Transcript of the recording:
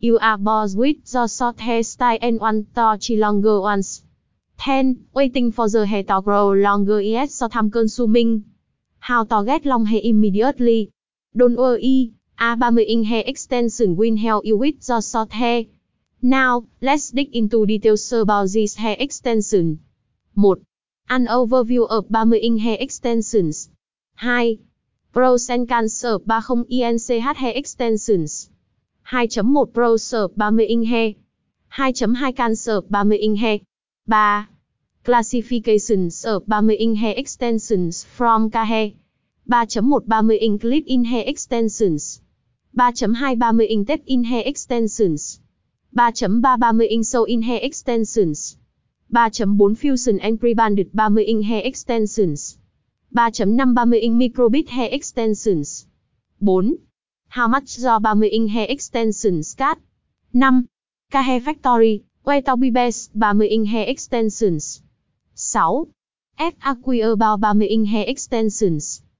You are bored with your short hairstyle and want to longer ones. 10. Waiting for the hair to grow longer is so time consuming. How to get long hair immediately. Don't worry, a 30 inch hair extension will help you with your short hair. Now, let's dig into details about this hair extension. 1. An overview of 30 inch hair extensions. 2. Pros and cons of 30 inch hair extensions. 2.1 Pro of 30 inch hair. 2.2 Can of 30 inch hair. 3. Classification of 30 inch hair extensions from Kahe, 3.1 30 inch clip in hair extensions. 3.2 30 inch tape in hair extensions. 3.3 30 inch sew in hair extensions. 3.4 Fusion and pre-banded 30 inch hair extensions. 3.5 30 inch microbit hair extensions. 4. How much do 30 inch hair extensions cut? 5. K-Hair Factory, where to be best 30 inch hair extensions. 6. FAQ about 30 inch hair extensions.